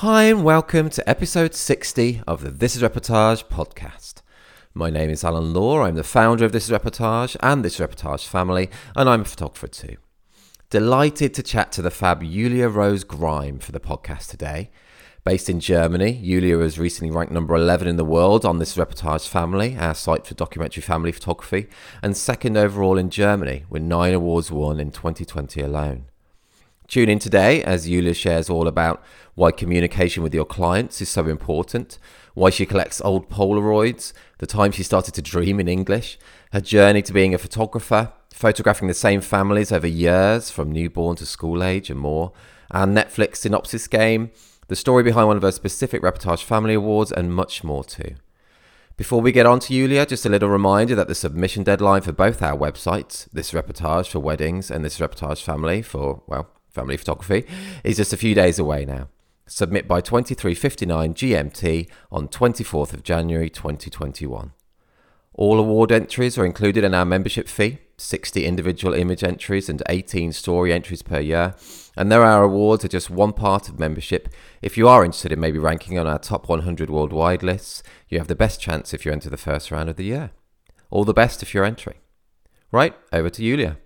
Hi, and welcome to episode 60 of the This is Reportage podcast. My name is Alan Law. I'm the founder of This is Reportage and This Reportage family, and I'm a photographer too. Delighted to chat to the fab Julia Rose Grime for the podcast today. Based in Germany, Julia was recently ranked number 11 in the world on This Reportage family, our site for documentary family photography, and second overall in Germany, with nine awards won in 2020 alone. Tune in today as Julia shares all about why communication with your clients is so important, why she collects old Polaroids, the time she started to dream in English, her journey to being a photographer, photographing the same families over years from newborn to school age and more, our Netflix synopsis game, the story behind one of her specific Reportage Family Awards, and much more too. Before we get on to Yulia, just a little reminder that the submission deadline for both our websites, This Reportage for weddings and This Reportage Family for, well, family photography, is just a few days away now. Submit by 23.59 GMT on 24th of January 2021. All award entries are included in our membership fee, 60 individual image entries and 18 story entries per year. And there our awards are just one part of membership, if you are interested in maybe ranking on our top 100 worldwide lists, you have the best chance if you enter the first round of the year. All the best if you're entering. Right, over to Julia.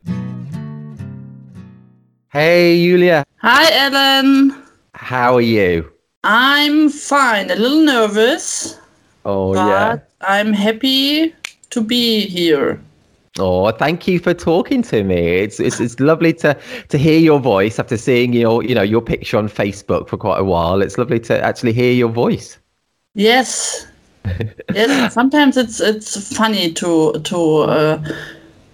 Hey, Julia. Hi, Ellen. How are you? I'm fine. A little nervous. Oh, but yeah. I'm happy to be here. Oh, thank you for talking to me. It's, it's it's lovely to to hear your voice after seeing your you know your picture on Facebook for quite a while. It's lovely to actually hear your voice. Yes. yes. Sometimes it's it's funny to to uh,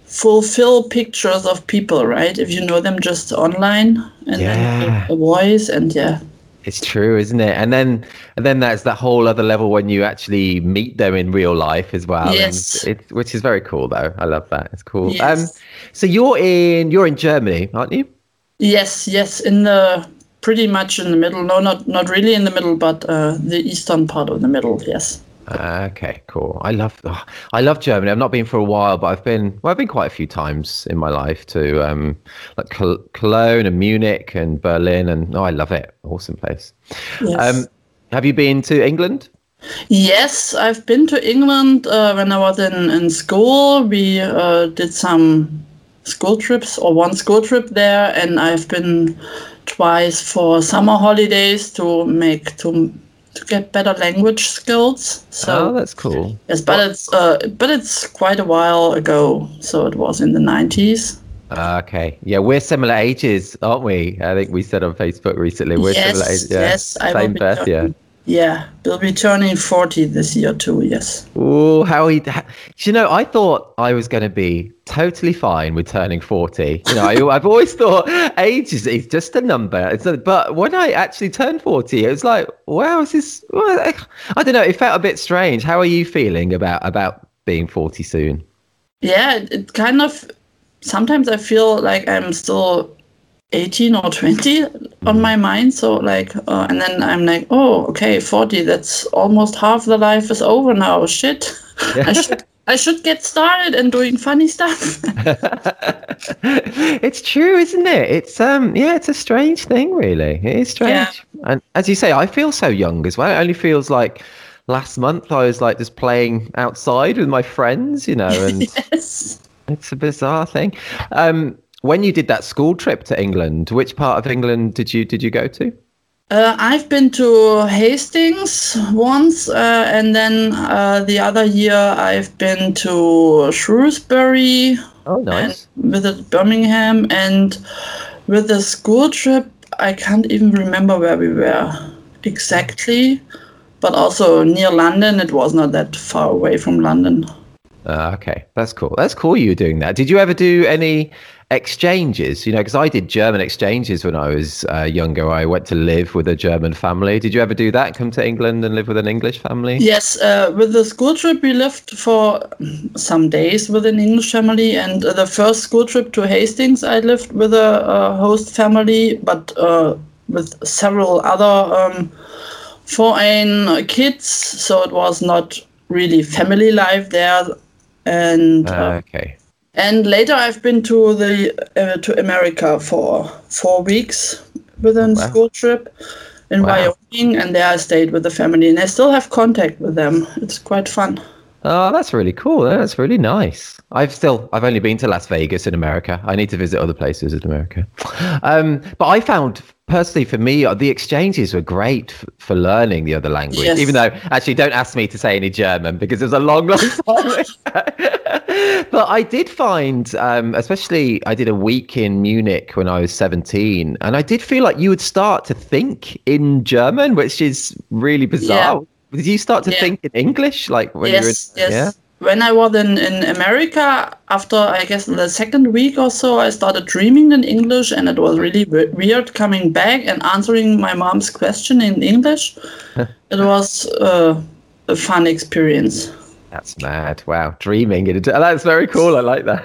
fulfill pictures of people, right? If you know them just online and Yeah. then a voice and yeah. It's true, isn't it? And then and then that's that whole other level when you actually meet them in real life as well. Yes. it, which is very cool though. I love that. It's cool. Yes. Um, so you're in you're in Germany, aren't you? Yes, yes, in the pretty much in the middle. No, not not really in the middle, but uh, the eastern part of the middle. Yes. Okay, cool. I love oh, I love Germany. I've not been for a while, but I've been well. I've been quite a few times in my life to um, like Cologne and Munich and Berlin, and oh, I love it. Awesome place. Yes. Um, have you been to England? Yes, I've been to England uh, when I was in, in school. We uh, did some school trips or one school trip there, and I've been twice for summer holidays to make to to get better language skills. So oh, that's cool. yes, but it's uh, but it's quite a while ago. So it was in the nineties. Ah, Okay, yeah, we're similar ages, aren't we? I think we said on Facebook recently we're similar Yes, ages. Yeah. yes, I same birth year. Yeah, we'll be turning forty this year too. Yes. Oh, how he! Do you know? I thought I was going to be totally fine with turning forty. You know, I, I've always thought age is, is just a number. It's a, but when I actually turned forty, it was like, wow, is this? well, I don't know. It felt a bit strange. How are you feeling about about being forty soon? yeah it, it kind of sometimes i feel like i'm still 18 or 20 on my mind so like uh, and then i'm like oh okay 40 that's almost half the life is over now shit i should i should get started and doing funny stuff it's true, isn't it? It's um, yeah, it's a strange thing, really. It is strange. Yeah. And as you say, I feel so young as well. It only feels like last month I was like just playing outside with my friends, you know, and yes it's a bizarre thing. Um, when you did that school trip to England, which part of England did you did you go to? uh, I've been to Hastings once, uh, and then uh, the other year I've been to Shrewsbury, Oh, nice. visited Birmingham and with the school trip I can't even remember where we were exactly but also near London it was not that far away from London Uh, okay, that's cool. That's cool. You doing that? Did you ever do any exchanges? You know, because I did German exchanges when I was uh, younger. I went to live with a German family. Did you ever do that? Come to England and live with an English family? yes uh, with the school trip we lived for some days with an English family and uh, the first school trip to Hastings I lived with a, host family but uh, with several other um, foreign kids so it was not really family life there and uh, Uh, okay. And later, I've been to the uh, to America for four weeks within Wow. school trip, in Wow. Wyoming, and there I stayed with the family, and I still have contact with them. It's quite fun. Oh, that's really cool. That's really nice. I've still, I've only been to Las Vegas in America. I need to visit other places in America. Um, but I found personally for me, uh, the exchanges were great f- for learning the other language. Yes. Even though, actually, don't ask me to say any German because it was a long, long time. but I did find, um, especially, I did a week in Munich when I was 17, and I did feel like you would start to think in German, which is really bizarre. Did you start to Yeah. think in English, like when yes, you were? yes. Yeah. When I was in, in America, after I guess the second week or so, I started dreaming in English, and it was really we- weird coming back and answering my mom's question in English. it was uh, a fun experience. That's mad. Wow. Dreaming. in That's very cool. I like that.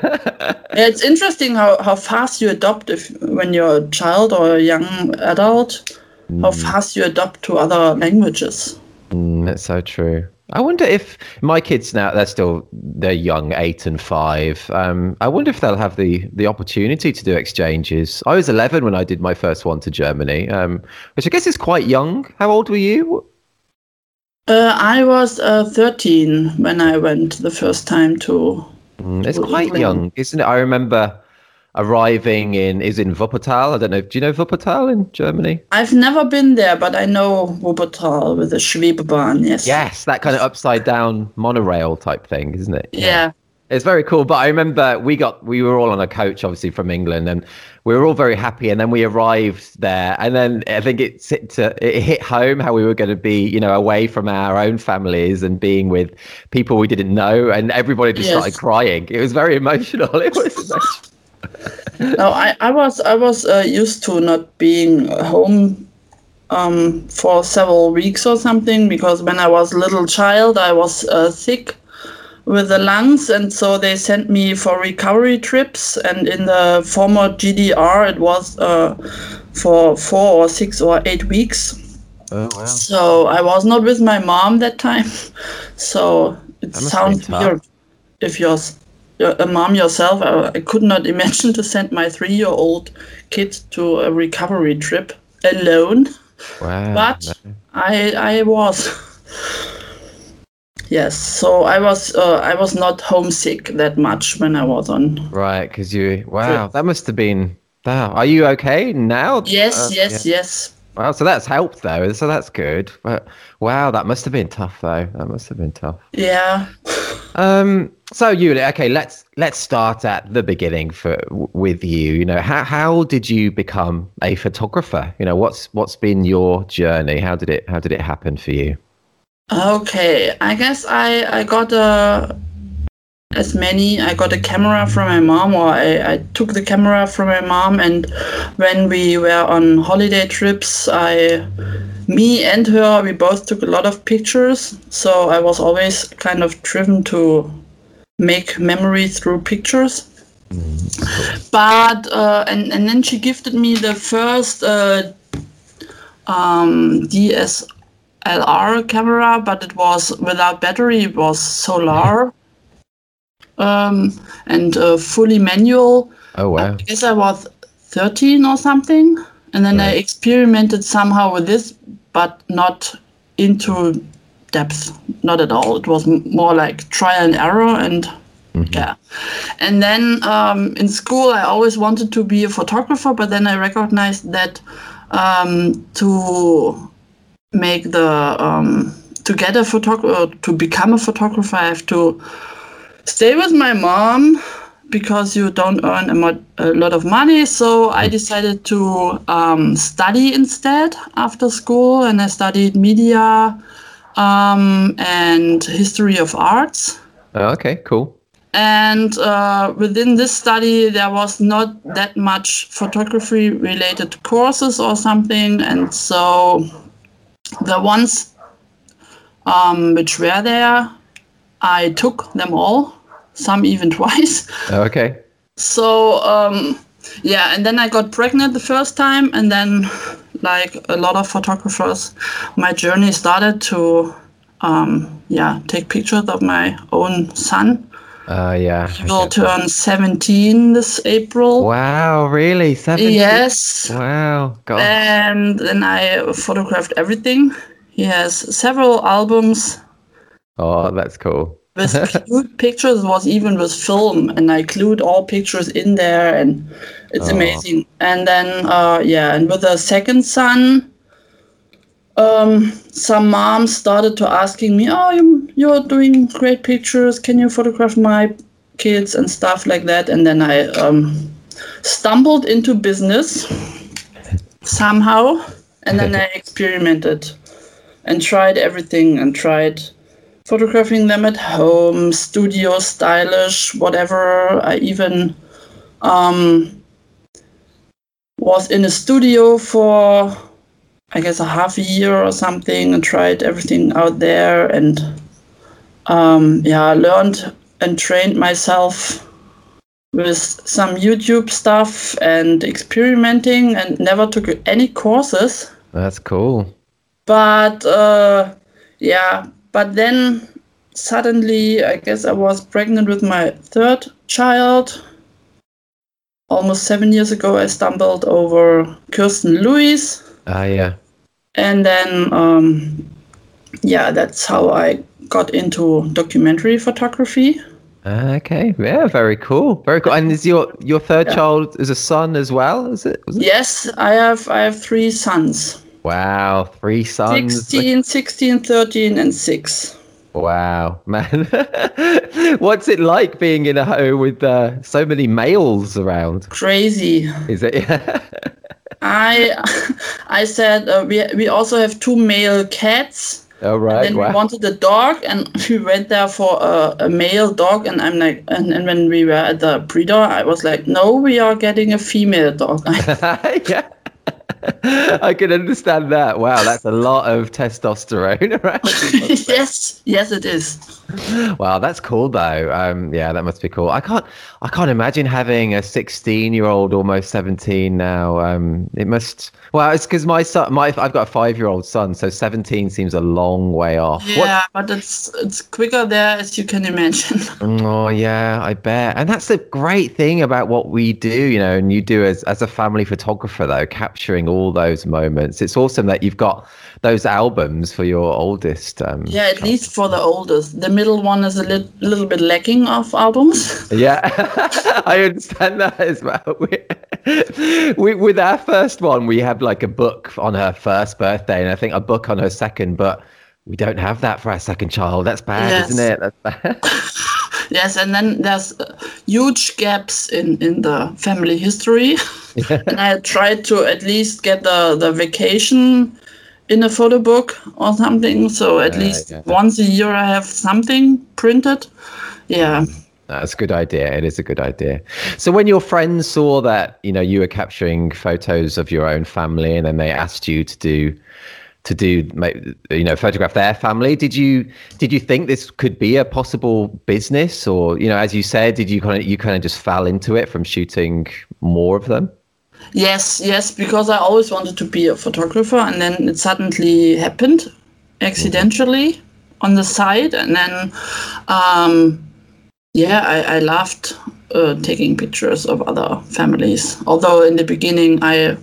Yeah, it's interesting how, how fast you adopt if when you're a child or a young adult, how fast you adopt to other languages. Mm, that's so true. I wonder if my kids now, they're still, they're young, eight and five. Um, I wonder if they'll have the, the opportunity to do exchanges. I was 11 when I did my first one to Germany, um, which I guess is quite young. How old were you? Uh, I was uh, 13 when I went the first time to. Mm, it's quite young, isn't it? I remember arriving in, is in Wuppertal. I don't know. Do you know Wuppertal in Germany? I've never been there, but I know Wuppertal with the Schwebebahn. Yes. Yes, that kind of upside down monorail type thing, isn't it? Yeah. It's very cool. But I remember we got we were all on a coach, obviously from England, and we were all very happy. And then we arrived there, and then I think it hit to, it hit home how we were going to be, you know, away from our own families and being with people we didn't know, and everybody just Yes. started crying. It was very emotional. It was. Emotional. No, I, I was I was uh, used to not being home um, for several weeks or something because when I was a little child I was uh, sick with the lungs and so they sent me for recovery trips and in the former GDR it was uh, for four or six or eight weeks. Oh wow! So I was not with my mom that time. So it sounds weird if you're a mom yourself. I, I could not imagine to send my three-year-old kid to a recovery trip alone. Wow! But I I was. Yes, so I was uh, I was not homesick that much when I was on. right, because you wow, that must have been. Wow. Are you okay now? Yes, Uh, yes, yeah. yes. Wow, so that's helped though. So that's good. But wow, that must have been tough though. That must have been tough. Yeah. Um. So Yuli, okay, let's let's start at the beginning for with you. You know, how how did you become a photographer? You know, what's what's been your journey? How did it how did it happen for you? Okay, I guess I I got a as many. I got a camera from my mom, or I, I took the camera from my mom, and when we were on holiday trips, I, me and her, we both took a lot of pictures. So I was always kind of driven to make memories through pictures. But uh, and and then she gifted me the first uh, um, DSLR camera, but it was without battery. It was solar um, and uh, fully manual. Oh wow! I guess I was 13 or something, and then I experimented somehow with this, but not into depth, not at all. It was m- more like trial and error, and yeah. And then um, in school, I always wanted to be a photographer, but then I recognized that um, to make the um, to get a photographer to become a photographer, I have to stay with my mom because you don't earn a, mo- a lot of money. So I decided to um, study instead after school, and I studied media um, and history of arts. Oh, okay, cool. And uh, within this study, there was not that much photography related courses or something. And so the ones um, which were there, I took them all, some even twice. Okay. So um, yeah, and then I got pregnant the first time, and then like a lot of photographers, my journey started to um, yeah take pictures of my own son Uh, yeah. He will turn 17 this April. Wow, really? 17? Yes. Wow, God. And then I photographed everything. He has several albums oh, that's cool. with cute pictures. Was even with film, and I glued all pictures in there, and it's Oh. amazing. And then, uh, yeah, and with the second son, um, some moms started to asking me, "Oh, you, you're doing great pictures. Can you photograph my kids and stuff like that?" And then I um, stumbled into business somehow, and then I experimented and tried everything and tried photographing them at home, studio, stylish, whatever. I even um, was in a studio for, I guess, a half a year or something and tried everything out there and, um, yeah, learned and trained myself with some YouTube stuff and experimenting and never took any courses That's cool. but uh, yeah but then suddenly i guess i was pregnant with my third child almost seven years ago i stumbled over kirsten lewis Ah, yeah. And then um, yeah that's how i got into documentary photography Ah, Okay, yeah, very cool, very cool. And is your your third child is a son as well? Is it? Was it? yes i have i have three sons Wow, three sons. 16 16 13 and 6 Wow, man, what's it like being in a home with uh, so many males around? crazy Is it? I I said uh, we we also have two male cats. oh right, then we wow. wanted a dog, and we went there for a, a male dog. And I'm like, and, and when we were at the breeder, I was like, no, we are getting a female dog. yeah. I can understand that. Wow, that's a lot of testosterone around. yes, yes, it is. Wow, that's cool though. Um, yeah, that must be cool. I can't, I can't imagine having a 16-year-old, almost 17 now. Um, it must. Well, it's because my son, my I've got a five-year-old son, so 17 seems a long way off. What- Yeah, but it's it's quicker there as you can imagine. Oh yeah, I bet. And that's the great thing about what we do, you know, and you do as as a family photographer though, capturing all those moments. It's awesome that you've got those albums for your oldest. Um, Yeah, at least for the oldest. The middle one is a lit- little bit lacking of albums. Yeah, I understand that as well. We, we, with our first one, we had like a book on her first birthday, and I think a book on her second, but we don't have that for our second child. That's bad, Yes. isn't it? That's bad. Yes, and then there's uh, huge gaps in, in the family history. and I tried to at least get the, the vacation in a photo book or something. So at Yeah, least yeah. once a year I have something printed. Yeah. That's a good idea. It is a good idea. So when your friends saw that, you know, you were capturing photos of your own family, and then they asked you to do, to do, you know, photograph their family, did you did you think this could be a possible business, or you know, as you said, did you kind of you kind of just fell into it from shooting more of them? Yes, yes, because I always wanted to be a photographer, and then it suddenly happened accidentally on the side, and then, um, yeah, I, I loved uh, taking pictures of other families. Although in the beginning, I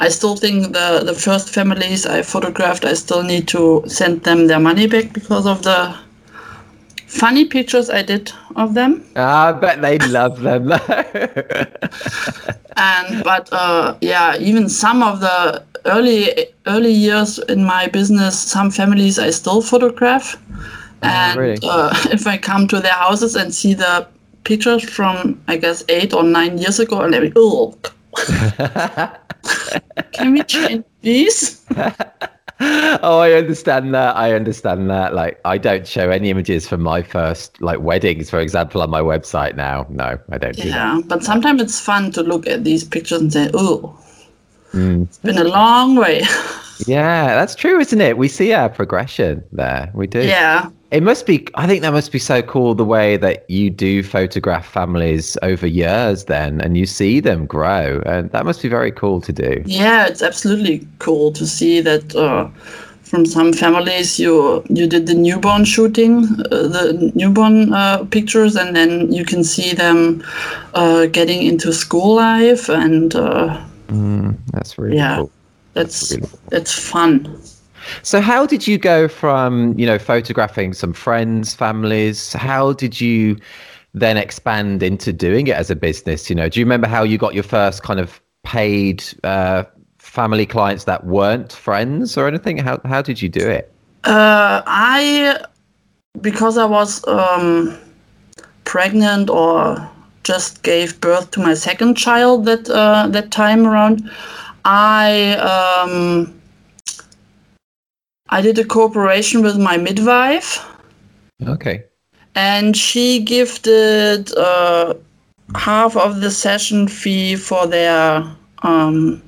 I still think the the first families I photographed, I still need to send them their money back because of the funny pictures I did of them. Ah, I bet they love them. and but uh, yeah even some of the early early years in my business some families i still photograph and Oh, really? uh, if i come to their houses and see the pictures from i guess eight or nine years ago and they're like oh can we change these oh, I understand that. I understand that. Like, I don't show any images from my first like weddings, for example, on my website now. No, I don't do that. yeah but sometimes it's fun to look at these pictures and say oh Mm. it's been a long way Yeah, that's true, isn't it? We see our progression there. We do. yeah It must be, I think that must be so cool the way that you do photograph families over years then and you see them grow. And that must be very cool to do. Yeah, it's absolutely cool to see that uh, from some families you you did the newborn shooting uh, the newborn uh, pictures and then you can see them uh, getting into school life and uh, That's really yeah cool. that's really that's fun So how did you go from, you know, photographing some friends, families? How did you then expand into doing it as a business? You know, do you remember how you got your first kind of paid uh, family clients that weren't friends or anything? How how did you do it? Uh, I, because I was um, pregnant or just gave birth to my second child that uh, that time around, I um, I did a cooperation with my midwife, Okay. and she gifted uh, half of the session fee for their um,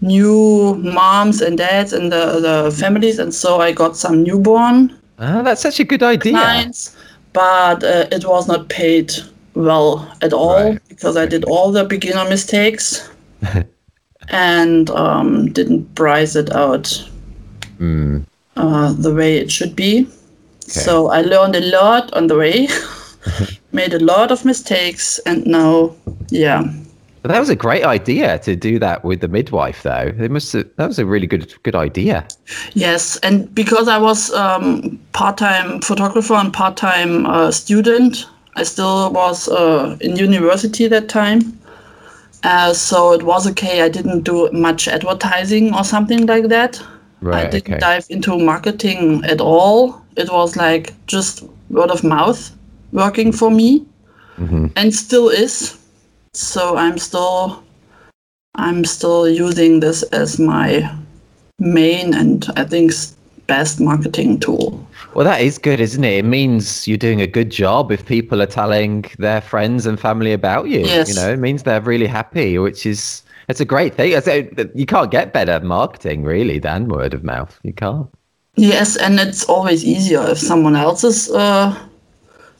new moms and dads and the, the families, and so I got some newborn Ah, that's such a good idea. clients, but uh, it was not paid well at all Right. because I did all the beginner mistakes and um, didn't price it out Mm, uh, the way it should be. So I learned a lot on the way, made a lot of mistakes, and now, yeah, that was a great idea to do that with the midwife, though. It must have, that was a really good good idea. Yes, and because I was um, part-time photographer and part-time uh, student, I still was uh, in university that time. Uh, so it was okay. I didn't do much advertising or something like that. I didn't Okay. dive into marketing at all. It was like just word of mouth working for me, Mm-hmm. and still is. So I'm still, I'm still using this as my main and I think best marketing tool. Well, that is good, isn't it? It means you're doing a good job if people are telling their friends and family about you. Yes. You know, it means they're really happy, which is it's a great thing. You can't get better marketing really than word of mouth. You can't. Yes, and it's always easier if someone else is uh,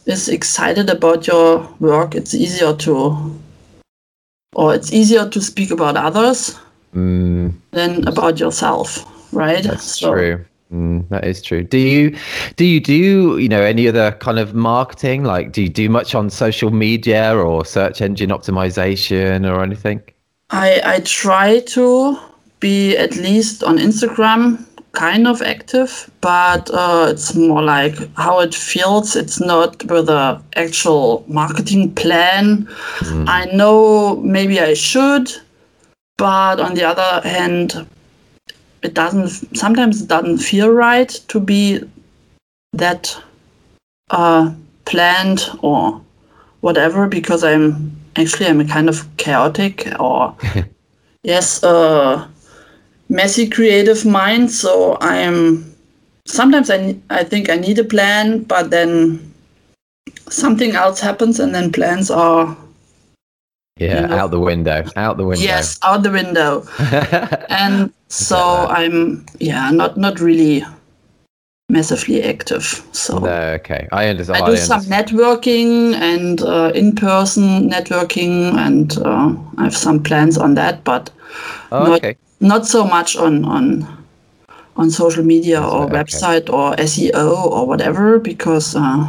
is excited about your work. It's easier to, or it's easier to speak about others Mm, than about yourself, right? that's So- true. Mm, that is true. Do you do you do you know any other kind of marketing? Like, do you do much on social media or search engine optimization or anything? I I try to be at least on Instagram kind of active, but uh, it's more like how it feels. It's not with a actual marketing plan. I know maybe I should, but on the other hand, it doesn't. Sometimes it doesn't feel right to be that uh, planned or whatever because I'm actually I'm kind of chaotic or yes, uh, messy creative mind. So I'm sometimes I I think I need a plan, but then something else happens, and then plans are Yeah, know- out the window. Out the window. yes out the window, and so. I'm yeah not not really massively active. So. no, okay. I understand. I do some networking and uh, in-person networking, and uh, I have some plans on that, but Oh, not, okay. not so much on on on social media or Okay. website or SEO or whatever because uh,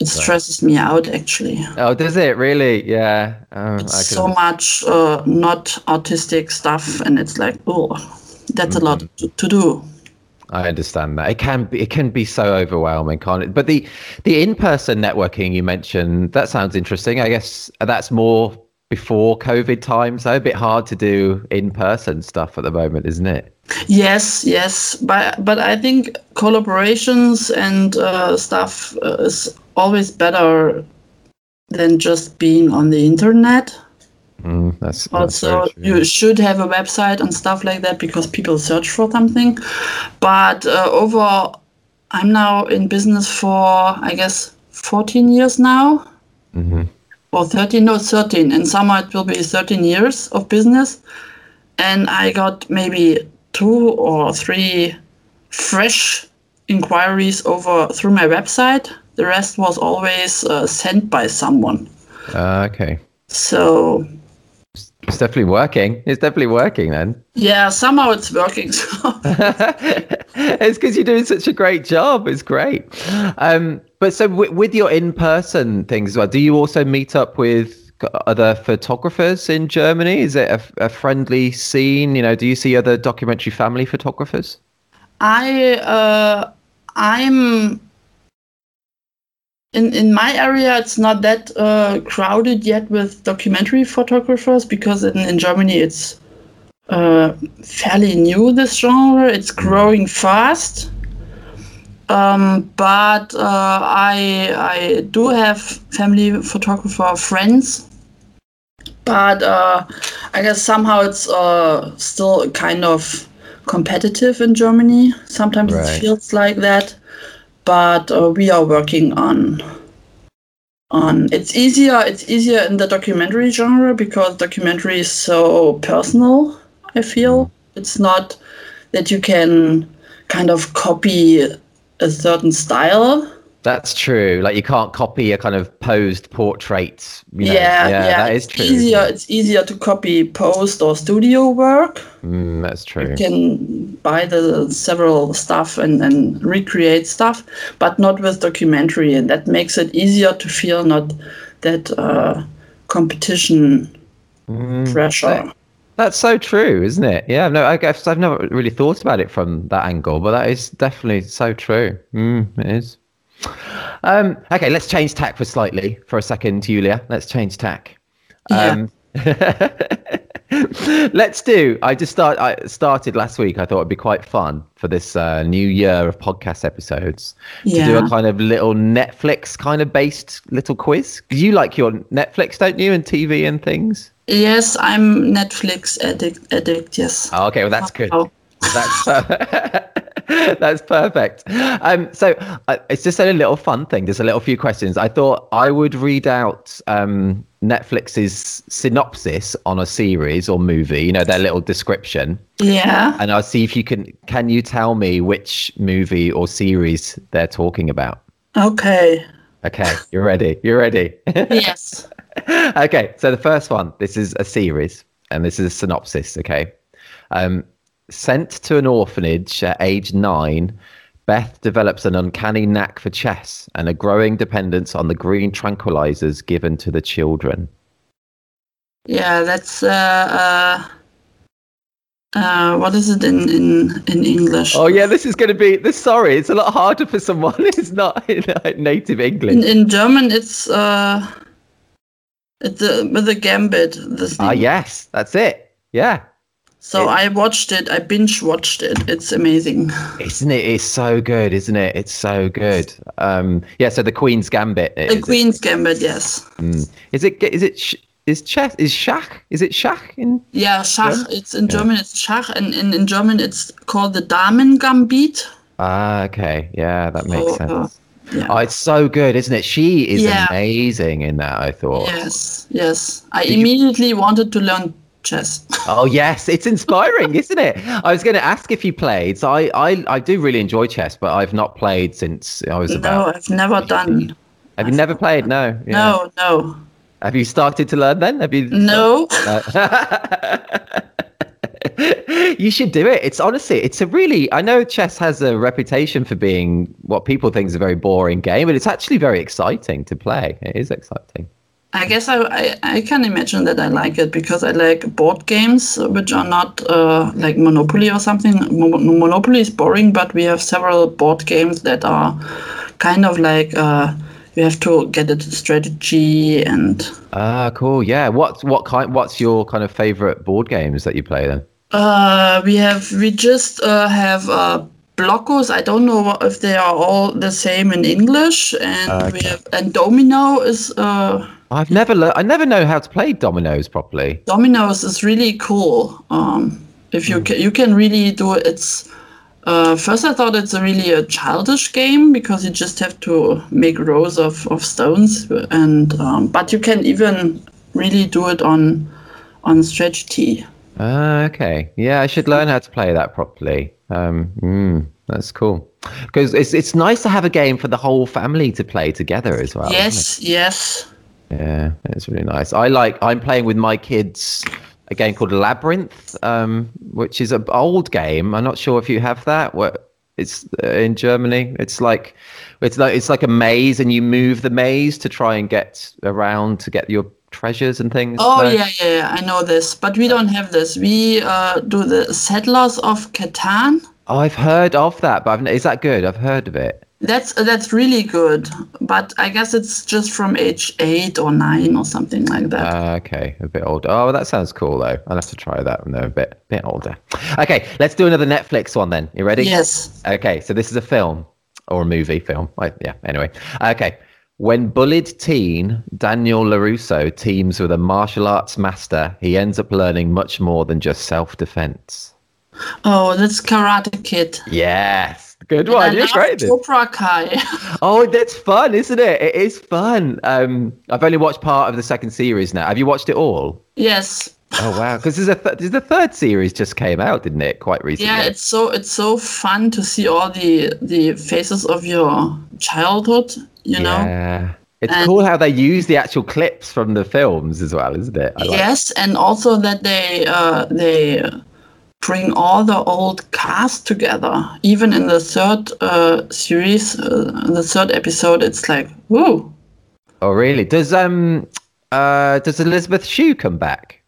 it stresses me out actually. Oh, does it really? Yeah. Oh, It's I so much uh, not artistic stuff, and it's like oh, that's a lot to, to do. I understand that. It can be it can be so overwhelming, can't it? But the the in-person networking you mentioned, that sounds interesting. I guess that's more before COVID times, so a bit hard to do in-person stuff at the moment, isn't it? Yes, yes, but but I think collaborations and uh, stuff uh, is always better than just being on the internet. Mm, that's, that's Also, you should have a website and stuff like that because people search for something. But uh, overall, I'm now in business for I guess 14 years now, Mhm. or 13, no 13. In summer it will be 13 years of business, and I got maybe two or three fresh inquiries over through my website. The rest was always uh, sent by someone. Ah, okay. So It's definitely working. It's definitely working then. Yeah, somehow it's working. So. it's because you're doing such a great job. It's great. Um, but so w- with your in-person things as well, do you also meet up with other photographers in Germany? Is it a, a friendly scene? You know, do you see other documentary family photographers? I uh, I'm in in my area. It's not that uh, crowded yet with documentary photographers because in, in Germany it's uh, fairly new. This genre it's growing fast. Um, but uh, I I do have family photographer friends, but uh, I guess somehow it's uh, still kind of competitive in Germany. Sometimes Right. it feels like that, but uh, we are working on on. It's easier. It's easier in the documentary genre because documentary is so personal. I feel it's not that you can kind of copy a certain style. That's true. Like you can't copy a kind of posed portrait. You know. yeah, yeah, that it's is true. Easier. It's easier to copy post or studio work. Mm, that's true. You can buy the several stuff and, and recreate stuff, but not with documentary, and that makes it easier to feel not that uh, competition Mm, pressure. That's so true, isn't it? Yeah, no, I guess I've never really thought about it from that angle, but that is definitely so true. Mm, it is. Um, okay, let's change tack for slightly for a second, Julia. Let's change tack. Yeah. Um, let's do. I just start. I started last week. I thought it'd be quite fun for this uh, new year of podcast episodes to do a kind of little Netflix kind of based little quiz. You like your Netflix, don't you, and TV and things? Yes, I'm Netflix addict. Addict. Yes. Oh, okay, well that's good. Oh. That's that's perfect. Um, so uh, it's just a little fun thing. There's a little few questions. I thought I would read out um, Netflix's synopsis on a series or movie. You know their little description, Yeah. and I'll see if you can. Can you tell me which movie or series they're talking about? Okay. Okay, you're ready. You're ready. Yes. okay, so the first one. This is a series, and this is a synopsis. Okay, um, sent to an orphanage at age nine, Beth develops an uncanny knack for chess and a growing dependence on the green tranquilizers given to the children. Yeah. That's uh, uh, uh, what is it in in in English? Oh yeah, this is going to be. This sorry, it's a lot harder for someone who's not in uh, native English. in German, it's uh, it's uh, with a gambit. Ah yes, that's it. Yeah, So I watched it. I binge watched it. It's amazing. isn't it? It's so good, isn't it? It's so good. Um, yeah. So the Queen's Gambit. The is it? Queen's Gambit, yes. Mm. Is it? Is it? sh- Is chess? Is Schach? Is it Schach in? Yeah, Schach. Yeah? It's in German. It's Schach, and in, in German it's called the Damen Gambit. Ah, okay. Yeah, that makes So, uh, sense. yeah. Oh, it's so good, isn't it? She is Yeah. amazing in that. I thought. Yes, yes. I Did you- immediately wanted to learn chess. Oh yes, it's inspiring, isn't it? I was going to ask if you played. So I, I, I do really enjoy chess, but I've not played since I was no, about. No, I've never done. Have you never played? No. Yeah. No, no, Have you started to learn then? Have you? no. you should do it. It's honestly, it's a really. I know chess has a reputation for being what people think is a very boring game, but it's actually very exciting to play. It is exciting. I guess I, I, I can imagine that I like it because I like board games which are not uh, like Monopoly or something. Mo- Monopoly is boring, but we have several board games that are kind of like uh, you have to get a strategy and Ah, cool. Yeah. What what kind? What's your kind of favorite board games that you play then? uh, we have we just uh, have uh, Blokus. I don't know if they are all the same in English, and we have and Domino is. Uh, I've never learned. I never know how to play dominoes properly. Dominoes is really cool. Um, if you can, you can really do it. It's uh, first I thought it's a really a childish game because you just have to make rows of, of stones, and um, but you can even really do it on on strategy. Ah, okay. Yeah, I should learn how to play that properly. Um, mm, that's cool. Because it's it's nice to have a game for the whole family to play together as well. yes, yes. Yeah, it's really nice. I like. I'm playing with my kids a game called Labyrinth, um, which is an old game. I'm not sure if you have that. What it's uh, in Germany. It's like it's like it's like a maze, and you move the maze to try and get around to get your treasures and things. Oh No? yeah, yeah, yeah, I know this, but we don't have this. We uh, do the Settlers of Catan. Oh, I've heard of that, but I've, is that good? I've heard of it. That's that's really good, but I guess it's just from age eight or nine or something like that. Uh, okay, a bit older. Oh, that sounds cool though. I'll have to try that when they're a bit bit older. Okay, let's do another Netflix one then. You ready? yes. Okay, so this is a film or a movie film. Yeah, anyway. Okay. When bullied teen Daniel LaRusso teams with a martial arts master, he ends up learning much more than just self defense. Oh, that's Karate Kid. Yes. Good one. You're great. at. Cobra Kai. Oh, that's fun, isn't it? It is fun. Um, I've only watched part of the second series now. Have you watched it all? yes. Oh wow! Because there's a th- there's the third series just came out, didn't it? Quite recently. Yeah, it's so it's so fun to see all the the faces of your childhood. You know. Yeah. It's And- cool how they use the actual clips from the films as well, isn't it? Like yes, and also that they uh, they bring all the old cast together. Even in the third uh, series, uh, the third episode, it's like, woo. Oh, really? Does um uh does Elizabeth Shue come back?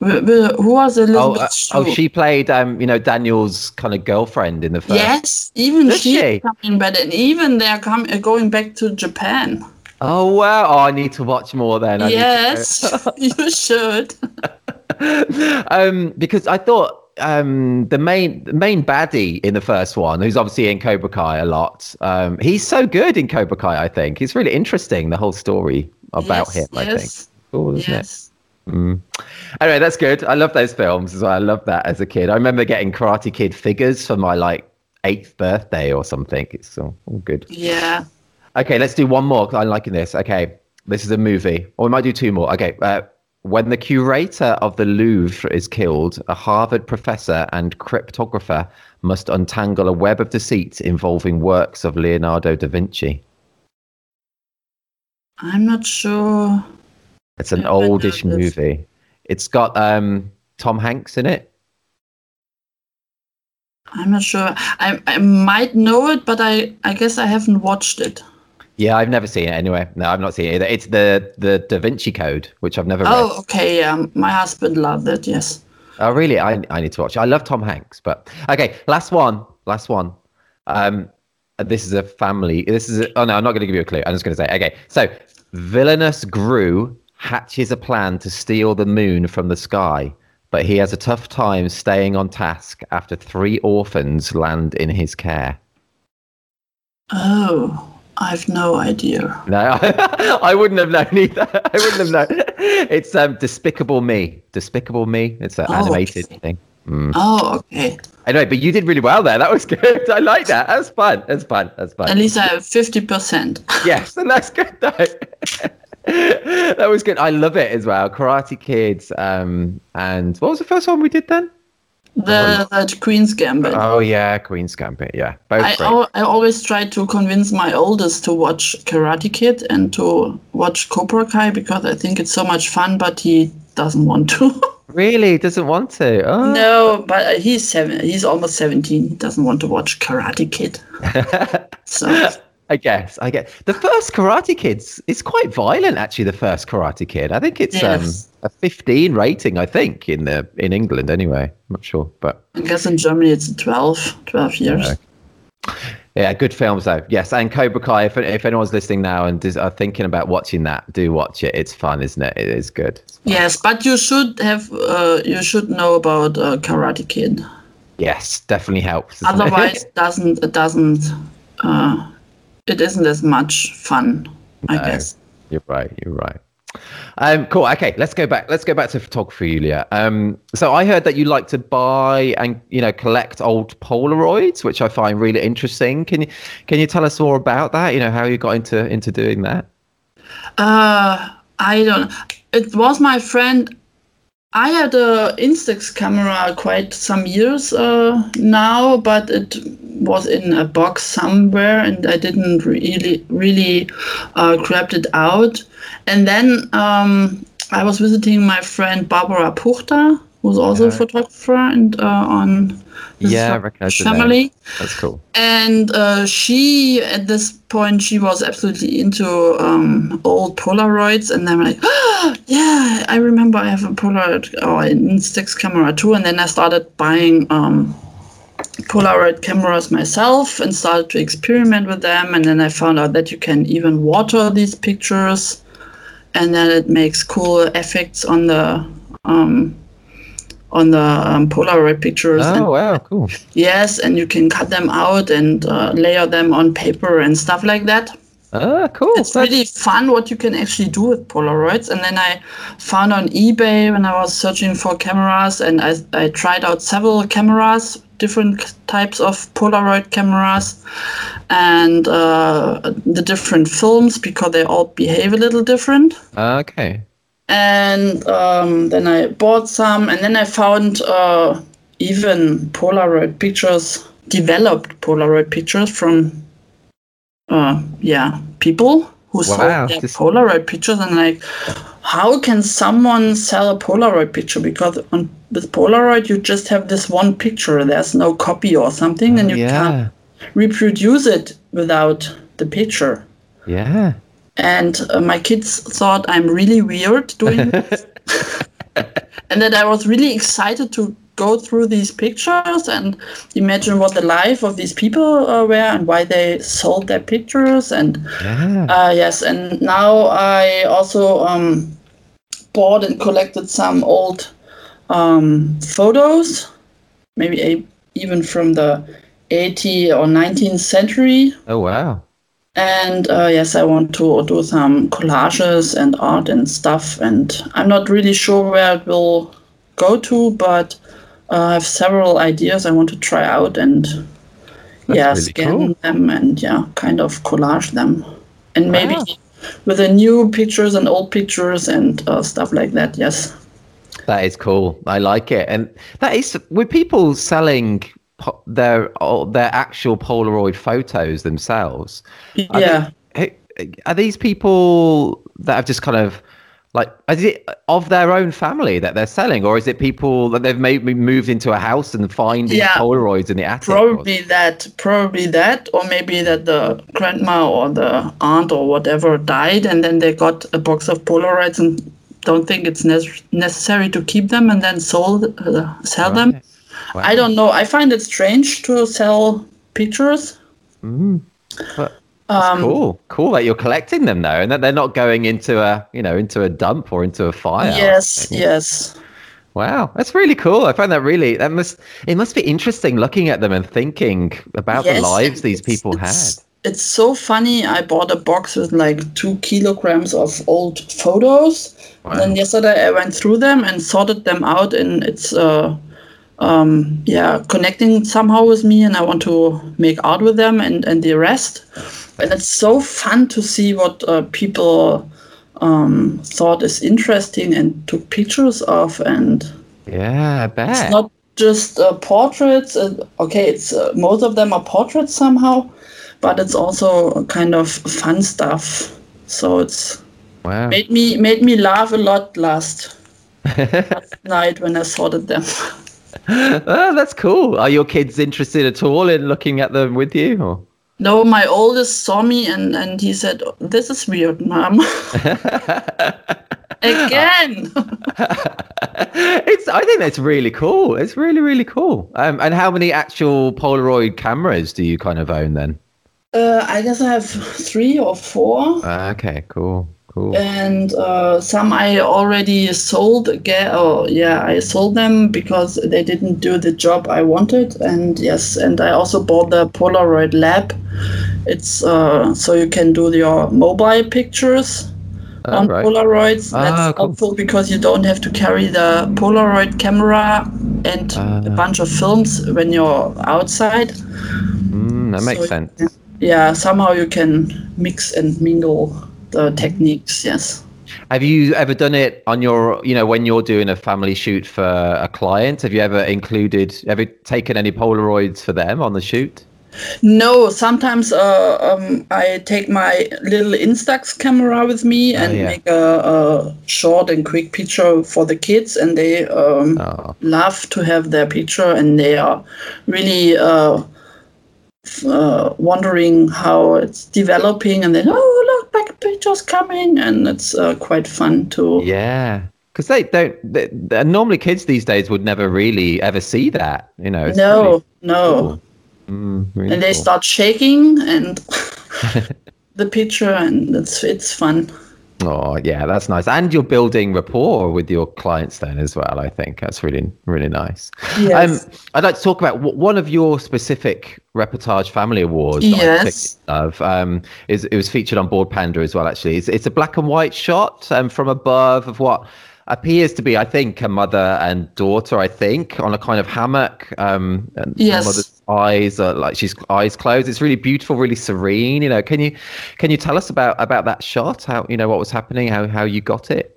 Wh- wh- Who was Oh, Elizabeth uh, Shue? oh, she played um you know Daniel's kind of girlfriend in the first. Yes, even she's she? coming back, and even they're coming uh, going back to Japan. Oh wow! Oh, I need to watch more then. I need to go. yes, you should. um, because I thought um, the main the main baddie in the first one, who's obviously in Cobra Kai a lot, um, he's so good in Cobra Kai. I think he's really interesting the whole story about yes, him. I think cool, isn't it? Yes. Anyway, that's good. I love those films as well. I love that as a kid. I remember getting Karate Kid figures for my like eighth birthday or something. It's all, all good. Yeah. Okay, let's do one more. I'm liking this. Okay, this is a movie, or we might do two more. Okay, uh, when the curator of the Louvre is killed, a Harvard professor and cryptographer must untangle a web of deceit involving works of Leonardo da Vinci. I'm not sure. It's an Yeah, I know oldish movie. It's got um, Tom Hanks in it. I'm not sure. I, I might know it, but I, I guess I haven't watched it. Yeah, I've never seen it anyway. No, I've not seen it either. It's the the Da Vinci Code, which I've never read. Oh, okay. Yeah, my husband loved it. Yes. Oh, really? I, I need to watch. it. I love Tom Hanks, but okay. Last one. Last one. Um, this is a family. This is. A, oh no, I'm not going to give you a clue. I'm just going to say. Okay, so villainous Gru hatches a plan to steal the moon from the sky, but he has a tough time staying on task after three orphans land in his care. Oh, I've no idea. No, I wouldn't have known either. I wouldn't have known. It's um, Despicable Me. Despicable Me. It's an Oh, animated okay. thing. Oh, okay. Anyway, but you did really well there. That was good. I like that. That's fun. That's fun. That's fun. At least I have fifty percent. yes, and that's good though. that was good. I love it as well. Karate Kids. Um, and what was the first one we did then? The, the Queen's Gambit. Oh yeah, Queen's Gambit. Yeah, both I, al- I always try to convince my oldest to watch Karate Kid and to watch Cobra Kai because I think it's so much fun, but he doesn't want to. really doesn't want to. Oh. no, but he's seven. He's almost seventeen. He doesn't want to watch Karate Kid. so I guess. I get the first Karate Kids. It's quite violent, actually. The first Karate Kid. I think it's Yes. um, a 15 rating. I think in the in England anyway. I'm not sure, but I guess in Germany it's 12, 12 years. yeah, good films though. Yes, and Cobra Kai. If, if anyone's listening now and is, are thinking about watching that, do watch it. It's fun, isn't it? It is good. Yes, but you should have uh, you should know about uh, Karate Kid. Yes, definitely helps. Otherwise, it doesn't it doesn't uh, it isn't as much fun. I No. guess. You're right. You're right. Um, cool. Okay, let's go back. Let's go back to photography, Julia. Um, so I heard that you like to buy and you know collect old Polaroids, which I find really interesting. Can you can you tell us more about that? You know how you got into into doing that? Uh, I don't. It was my friend. I had a Instax camera quite some years uh, now, but it was in a box somewhere, and I didn't really really uh, grabbed it out. And then um, I was visiting my friend Barbara Puchta, who's also a photographer and uh, on yeah, recognize the name. family. That's cool. And uh, she, at this point, she was absolutely into um, old Polaroids. And then I'm like, oh, yeah, I remember I have a Polaroid or an Instax camera too. And then I started buying um, Polaroid cameras myself and started to experiment with them. And then I found out that you can even water these pictures, and then it makes cool effects on the um, on the um, Polaroid pictures. and Oh wow, cool. Yes, and you can cut them out and uh, layer them on paper and stuff like that. Ah, cool. It's That's- really fun what you can actually do with Polaroids. And then I found on eBay when I was searching for cameras, and I, I tried out several cameras, different types of Polaroid cameras, and uh, the different films because they all behave a little different okay. And um, then I bought some, and then I found uh, even Polaroid pictures, developed Polaroid pictures from, uh, yeah, people who Wow, sold their this- Polaroid pictures, and like, how can someone sell a Polaroid picture? Because on with Polaroid, you just have this one picture. There's no copy or something, and you yeah. can't reproduce it without the picture Yeah. And uh, my kids thought I'm really weird doing this. and that I was really excited to go through these pictures and imagine what the life of these people uh, were and why they sold their pictures and Yeah. uh, yes and now I also um, bought and collected some old um, photos maybe a, even from the 18th or 19th century oh wow. And uh, yes, I want to do some collages and art and stuff. And I'm not really sure where it will go to, but uh, I have several ideas I want to try out and yeah, really scan cool. them and yeah, kind of collage them. And maybe Wow. with the new pictures and old pictures and uh, stuff like that. Yes. That is cool. I like it, and that is with people selling po- their oh, their actual Polaroid photos themselves. Are Yeah. they- are these people that have just kind of like is it of their own family that they're selling, or is it people that they've maybe moved into a house and finding Yeah. Polaroids in the attic? Probably that, probably that, or maybe that the grandma or the aunt or whatever died, and then they got a box of Polaroids and don't think it's nec- necessary to keep them, and then sold uh, sell them. Wow. I don't know. I find it strange to sell pictures. But Um, cool, cool that you're collecting them though, and that they're not going into a you know into a dump or into a fire. yes, yes. Wow, that's really cool. I find that really that must it must be interesting looking at them and thinking about the lives and these people had. it's, so funny. I bought a box with like two kilograms of old photos. Wow. Then yesterday I went through them and sorted them out, and it's uh, um, yeah, connecting somehow with me, and I want to make art with them and and the rest. And it's so fun to see what uh, people um, thought is interesting and took pictures of, and Yeah, I bet. it's not just uh, portraits. Uh, okay, it's uh, most of them are portraits somehow, but it's also kind of fun stuff. So it's wow. made me made me laugh a lot last, last night when I sorted them. oh, that's cool. Are your kids interested at all in looking at them with you? Or? no, my oldest saw me and and he said, "This is weird, mom." Again. it's. I think that's really cool. It's really, really cool. Um, and how many actual Polaroid cameras do you kind of own then? uh, I guess I have three or four. Ah, okay, cool, cool. and uh, some I already sold again. Oh, yeah, I sold them because they didn't do the job I wanted. And yes, and I also bought the Polaroid Lab. It's uh, so you can do your mobile pictures Oh, on right. Polaroids. Ah, That's cool. helpful because you don't have to carry the Polaroid camera and Ah. a bunch of films when you're outside. Mm, that makes So, sense. Yeah, somehow you can mix and mingle the techniques. Yes. Have you ever done it on your, you know, when you're doing a family shoot for a client? Have you ever included, ever taken any Polaroids for them on the shoot? No, sometimes uh, um, I take my little Instax camera with me and yeah. make a, a short and quick picture for the kids, and they um, Oh. love to have their picture, and they are really uh, uh, wondering how it's developing, and then oh pictures coming, and it's uh, quite fun to. Yeah. Because they don't. They, they- normally, kids these days would never really ever see that. You know. No, really no. cool. Mm, really and they cool. start shaking and the picture and it's it's fun Oh, yeah, that's nice. And you're building rapport with your clients then as well. I think that's really, really nice. Yes. Um, I'd like to talk about w- one of your specific reportage family awards. Yes. of um, is it was featured on Bored Panda as well. Actually, it's, it's a black and white shot um, from above of what appears to be, I think, a mother and daughter. I think on a kind of hammock. Um, and Yes. Eyes are like she's eyes closed. It's really beautiful, really serene. You know, can you can you tell us about about that shot? How you know what was happening? How how you got it?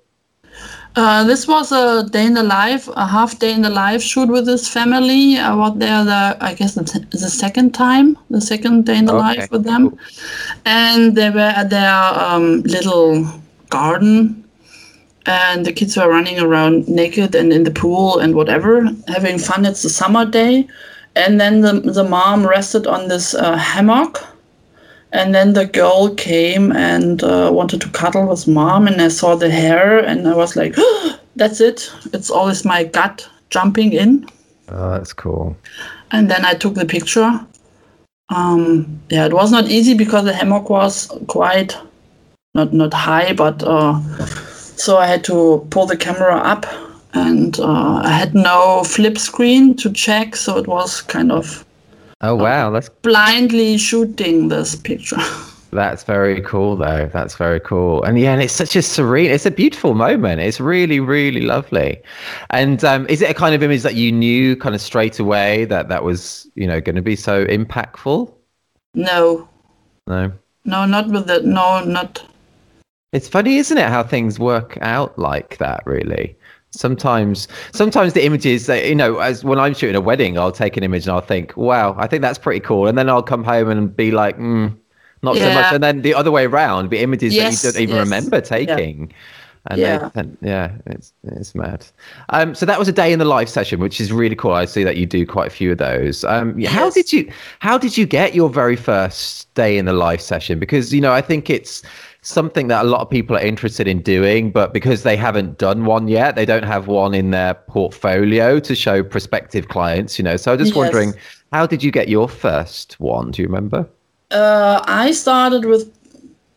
uh, this was a day in the life a half day in the life shoot with this family i was there the i guess the, t- the second time the second day in the Okay, life with them cool. and they were at their um, little garden and the kids were running around naked and in the pool and whatever having fun it's a summer day and then the, the mom rested on this uh, hammock. And then the girl came and uh, wanted to cuddle with mom and i saw the hair and i was like that's it. It's always my gut jumping in. Oh, that's cool. and then i took the picture. Um, yeah it was not easy because the hammock was quite not not high but uh, so i had to pull the camera up and uh, i had no flip screen to check so it was kind of Oh wow, that's blindly shooting this picture that's very cool though. That's very cool. And yeah, and it's such a serene. It's a beautiful moment. It's really really lovely. And um, is it a kind of image that you knew kind of straight away that that was you know going to be so impactful? no No. no not with the no not It's funny, isn't it, how things work out like that? Really, sometimes, sometimes the images, that, you know, as when I'm shooting a wedding, I'll take an image and I'll think, "Wow, I think that's pretty cool," and then I'll come home and be like, mm, "Not so much," and then the other way around, be images Yes, that you don't even yes. remember taking. And they- Yeah. and- yeah, it's it's mad. Um, so that was a day in the life session, which is really cool. I see that you do quite a few of those. Um, how did you how did you get your very first day in the life session? Because you know, I think it's something that a lot of people are interested in doing, but because they haven't done one yet, they don't have one in their portfolio to show prospective clients. You know, so I'm just Yes. wondering, how did you get your first one? Do you remember? Uh, I started with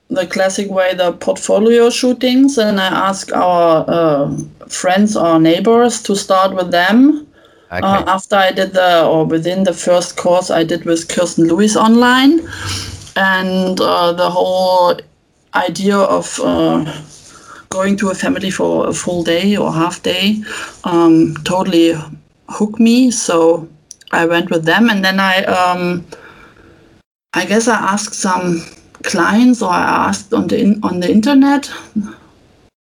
the classic way, the portfolio shootings, and I asked our uh, friends or neighbors to start with them. Okay. Uh, after I did the, or within the first course I did with Kirsten Lewis online, and uh, the whole idea of uh, going to a family for a full day or half day um, totally hooked me. So I went with them, and then I. Um, I guess I asked some clients or I asked on the in, on the internet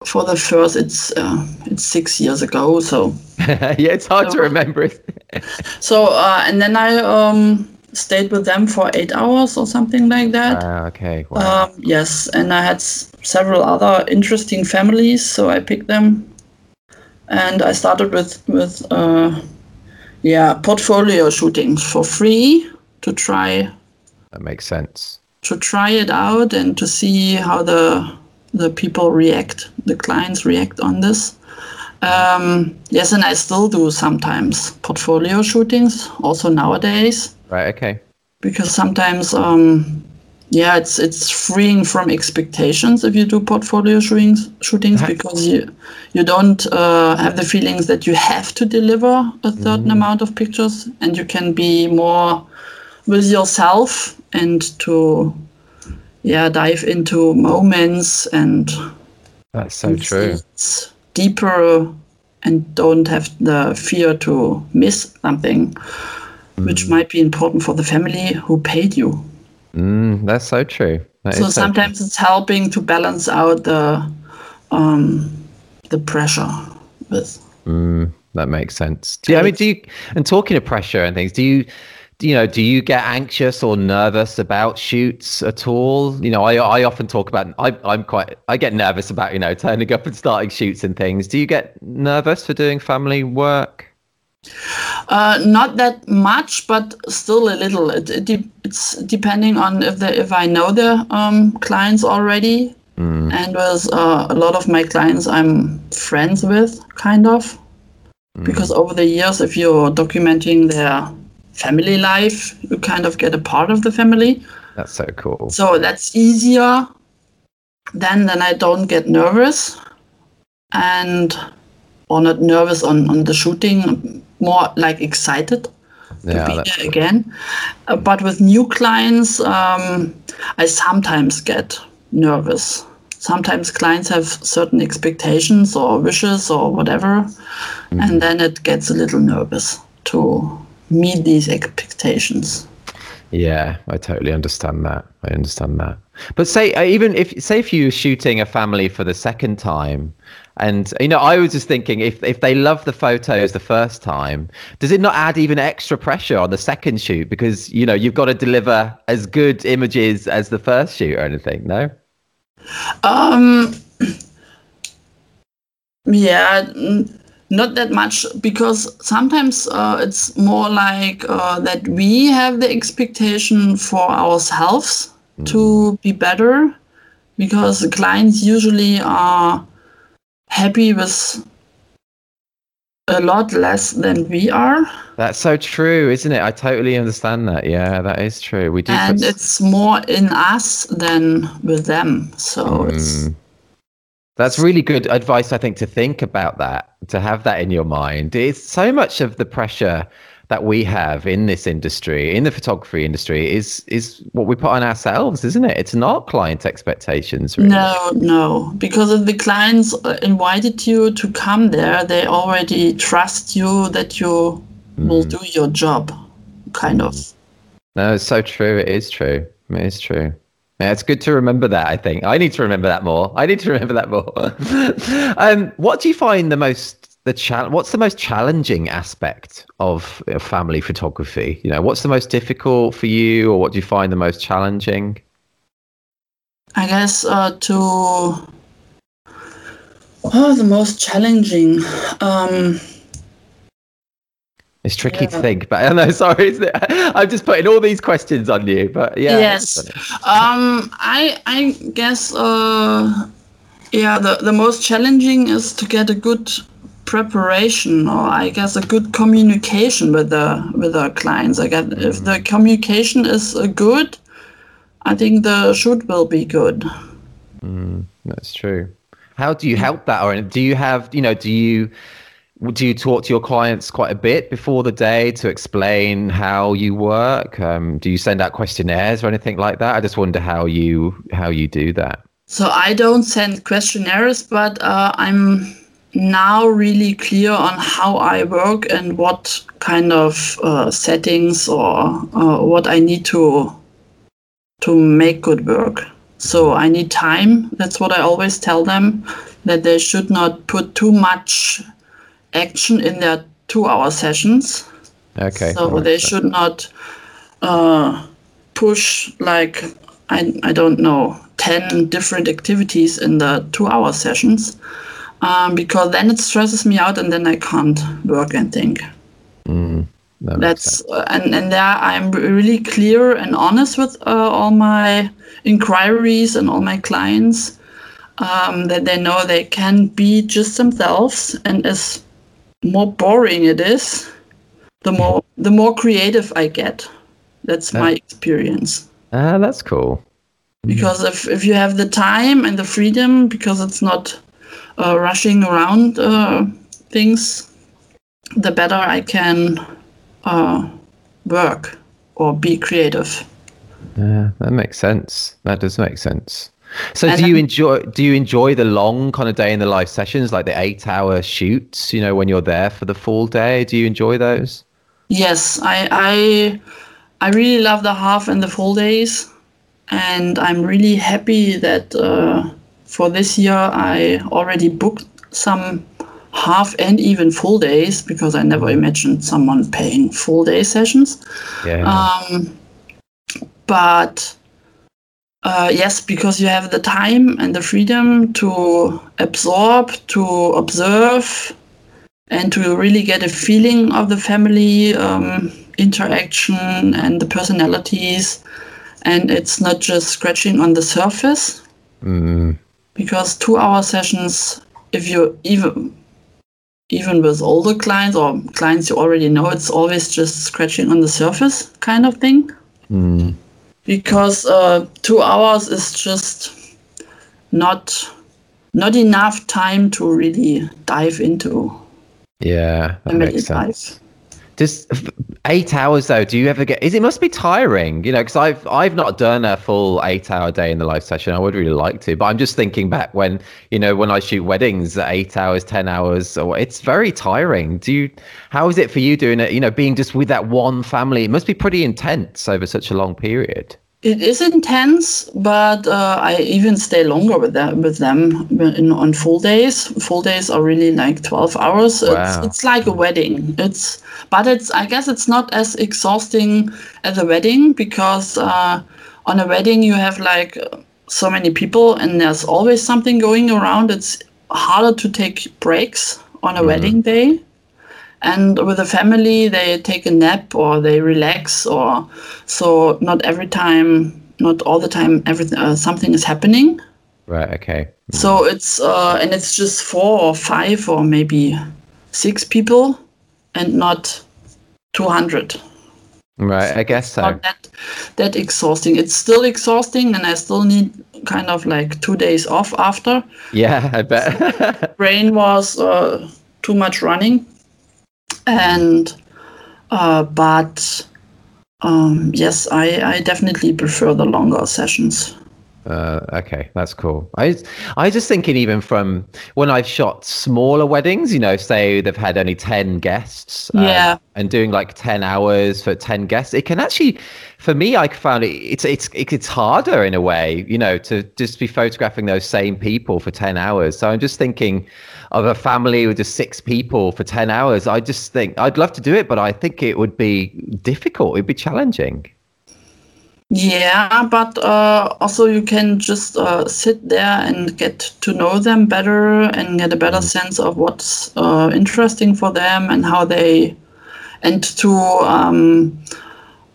for the first it's uh, it's six years ago so yeah, it's hard to so- remember. so uh, and then I um, stayed with them for eight hours or something like that Ah, okay. Wow. um, yes and I had s- several other interesting families so I picked them and I started with with uh, yeah portfolio shootings for free to try that makes sense. to try it out and to see how the the people react, the clients react on this. Um, yes, and I still do sometimes portfolio shootings, also nowadays, Right. Okay. because sometimes, um, yeah, it's it's freeing from expectations if you do portfolio shootings, shootings That's- because you you don't uh, have the feelings that you have to deliver a certain amount of pictures, and you can be more with yourself and to yeah dive into moments and That's so true. it's deeper and don't have the fear to miss something which might be important for the family who paid you Mm, that's so true. That so is so sometimes it's helping to balance out the um the pressure with Mm, that makes sense. Do you, I mean, do you, and talking of pressure and things, do you, you know, do you get anxious or nervous about shoots at all? You know, I I often talk about I I'm quite I get nervous about you know turning up and starting shoots and things. Do you get nervous for doing family work? Uh, not that much, but still a little. It, it de- it's depending on if the if I know the um, clients already, mm. and with uh, a lot of my clients I'm friends with, kind of, mm. because over the years, if you're documenting their family life, you kind of get a part of the family. That's so cool. So that's easier. Then then I don't get nervous, and or not nervous on on the shooting more like excited yeah, to be there again. Uh, but with new clients, um, I sometimes get nervous. Sometimes clients have certain expectations or wishes or whatever, mm-hmm. and then it gets a little nervous to meet these expectations. Yeah, I totally understand that. I understand that. But say uh, even if say if you're shooting a family for the second time, and you know, I was just thinking if if they love the photos the first time, does it not add even extra pressure on the second shoot because you know you've got to deliver as good images as the first shoot or anything? No. Um. Yeah, not that much because sometimes uh, it's more like uh, that we have the expectation for ourselves mm. to be better because clients usually are happy with a lot less than we are. That's so true, isn't it? I totally understand that. Yeah, that is true. We do, and put... it's more in us than with them. So mm. it's. That's really good advice, I think, to think about that, to have that in your mind. It's so much of the pressure that we have in this industry, in the photography industry, is is what we put on ourselves, isn't it? It's not client expectations. Really. No, no, because if the clients uh, invited you to come there, they already trust you that you mm. will do your job, kind of. No, it's so true. It is true. It is true. Yeah, it's good to remember that. I think I need to remember that more. I need to remember that more. um, what do you find the most the cha- what's the most challenging aspect of family photography you know what's the most difficult for you or what do you find the most challenging i guess uh, to oh the most challenging um it's tricky yeah. to think, but I know. Sorry, I'm just putting all these questions on you. But yeah. Yes. Um. I I guess. Uh. Yeah. The the most challenging is to get a good preparation or I guess a good communication with the with our clients. I guess mm-hmm. if the communication is uh, good, I think the shoot will be good. Mm, that's true. How do you help that, or do you have you know do you do you talk to your clients quite a bit before the day to explain how you work? Um, do you send out questionnaires or anything like that? I just wonder how you how you do that. So I don't send questionnaires, but uh, I'm now really clear on how I work and what kind of uh, settings or uh, what I need to to make good work. So I need time. That's what I always tell them that they should not put too much action in their two-hour sessions. Okay. So they should not uh, push like I I don't know ten different activities in the two-hour sessions um, because then it stresses me out and then I can't work and think. Mm, that That's uh, and and there I'm really clear and honest with uh, all my inquiries and all my clients um, that they know they can be just themselves and as more boring it is, the more the more creative I get. That's my experience. Ah, that's cool. Because if, if you have the time and the freedom, because it's not uh, rushing around uh, things, the better I can uh, work or be creative. Yeah, that makes sense. That does make sense. So and do you enjoy do you enjoy the long kind of day in the live sessions like the 8 hour shoots, you know, when you're there for the full day? Do you enjoy those? Yes, I I I really love the half and the full days and I'm really happy that uh, for this year, I already booked some half and even full days because I never imagined someone paying full day sessions. Yeah. Um, but uh, yes, because you have the time and the freedom to absorb, to observe, and to really get a feeling of the family um, interaction and the personalities. And it's not just scratching on the surface. Mm. Because two hour sessions, if you even even with older clients or clients you already know, it's always just scratching on the surface kind of thing. Mm. Because uh, two hours is just not not enough time to really dive into Yeah, that makes sense. life. Just eight hours though. Do you ever get? Is it must be tiring? You know, because I've I've not done a full eight hour day in the live session. I would really like to, but I'm just thinking back when you know when I shoot weddings, eight hours, ten hours. Or it's very tiring. Do you? How is it for you doing it? You know, being just with that one family. It must be pretty intense over such a long period. It is intense, but uh, I even stay longer with them with them in, on full days. Full days are really like twelve hours. Wow. It's, it's like a wedding. It's but it's I guess it's not as exhausting as a wedding because uh, on a wedding you have like so many people and there's always something going around. It's harder to take breaks on a wedding day. And with a family, they take a nap or they relax, or so not every time, not all the time, everything uh, something is happening. Right. Okay. So it's uh, and it's just four or five or maybe six people, and not two hundred. Right. I guess so. Not that that exhausting. It's still exhausting, and I still need kind of like two days off after. Yeah, I bet. brain was uh, too much running and uh, but um, yes I, I definitely prefer the longer sessions Uh, okay, that's cool. I I just thinking even from when I've shot smaller weddings, you know, say they've had only ten guests, um, Yeah. and doing like ten hours for ten guests, it can actually, for me, I found it it's it's it's harder in a way, you know, to just be photographing those same people for ten hours. So I'm just thinking of a family with just six people for ten hours. I just think I'd love to do it, but I think it would be difficult. It'd be challenging. yeah but uh, also you can just uh, sit there and get to know them better and get a better sense of what's uh, interesting for them and how they and to um,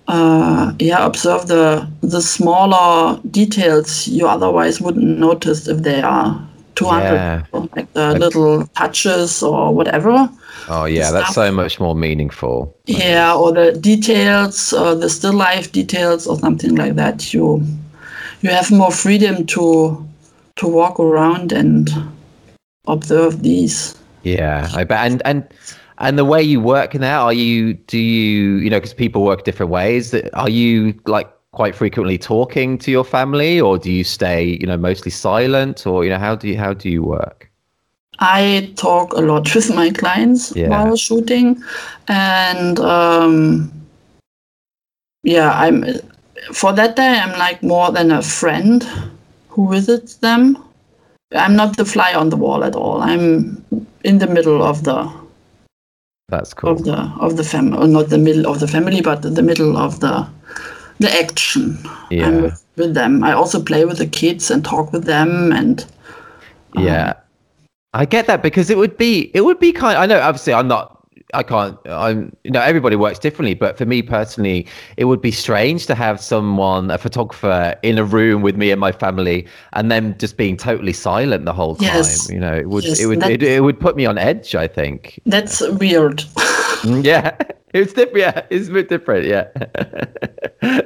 uh, yeah observe the the smaller details you otherwise wouldn't notice if they are 200 Yeah. people, like the little touches or whatever Oh yeah, that's stuff. so much more meaningful. yeah or the details uh, the still life details or something like that you you have more freedom to to walk around and observe these Yeah, I bet. And and and the way you work now, are you? Do you? You know, because people work different ways. Are you like quite frequently talking to your family, or do you stay, you know, mostly silent, or you know, how do you how do you work? I talk a lot with my clients Yeah. while shooting, and um, yeah, I'm for that day. I'm like more than a friend who visits them. I'm not the fly on the wall at all. I'm in the middle of the That's cool. of the of the family, not the middle of the family, but the middle of the the action. Yeah. I'm with, with them. I also play with the kids and talk with them, and uh, Yeah, I get that because it would be it would be kind. I know, obviously, I'm not. I can't. I'm. You know, everybody works differently, but for me personally, it would be strange to have someone, a photographer, in a room with me and my family, and them just being totally silent the whole time. Yes. You know, it would. Yes, it would. It, it would put me on edge. I think. that's weird. Yeah, it's different. Yeah, it's a bit different. Yeah.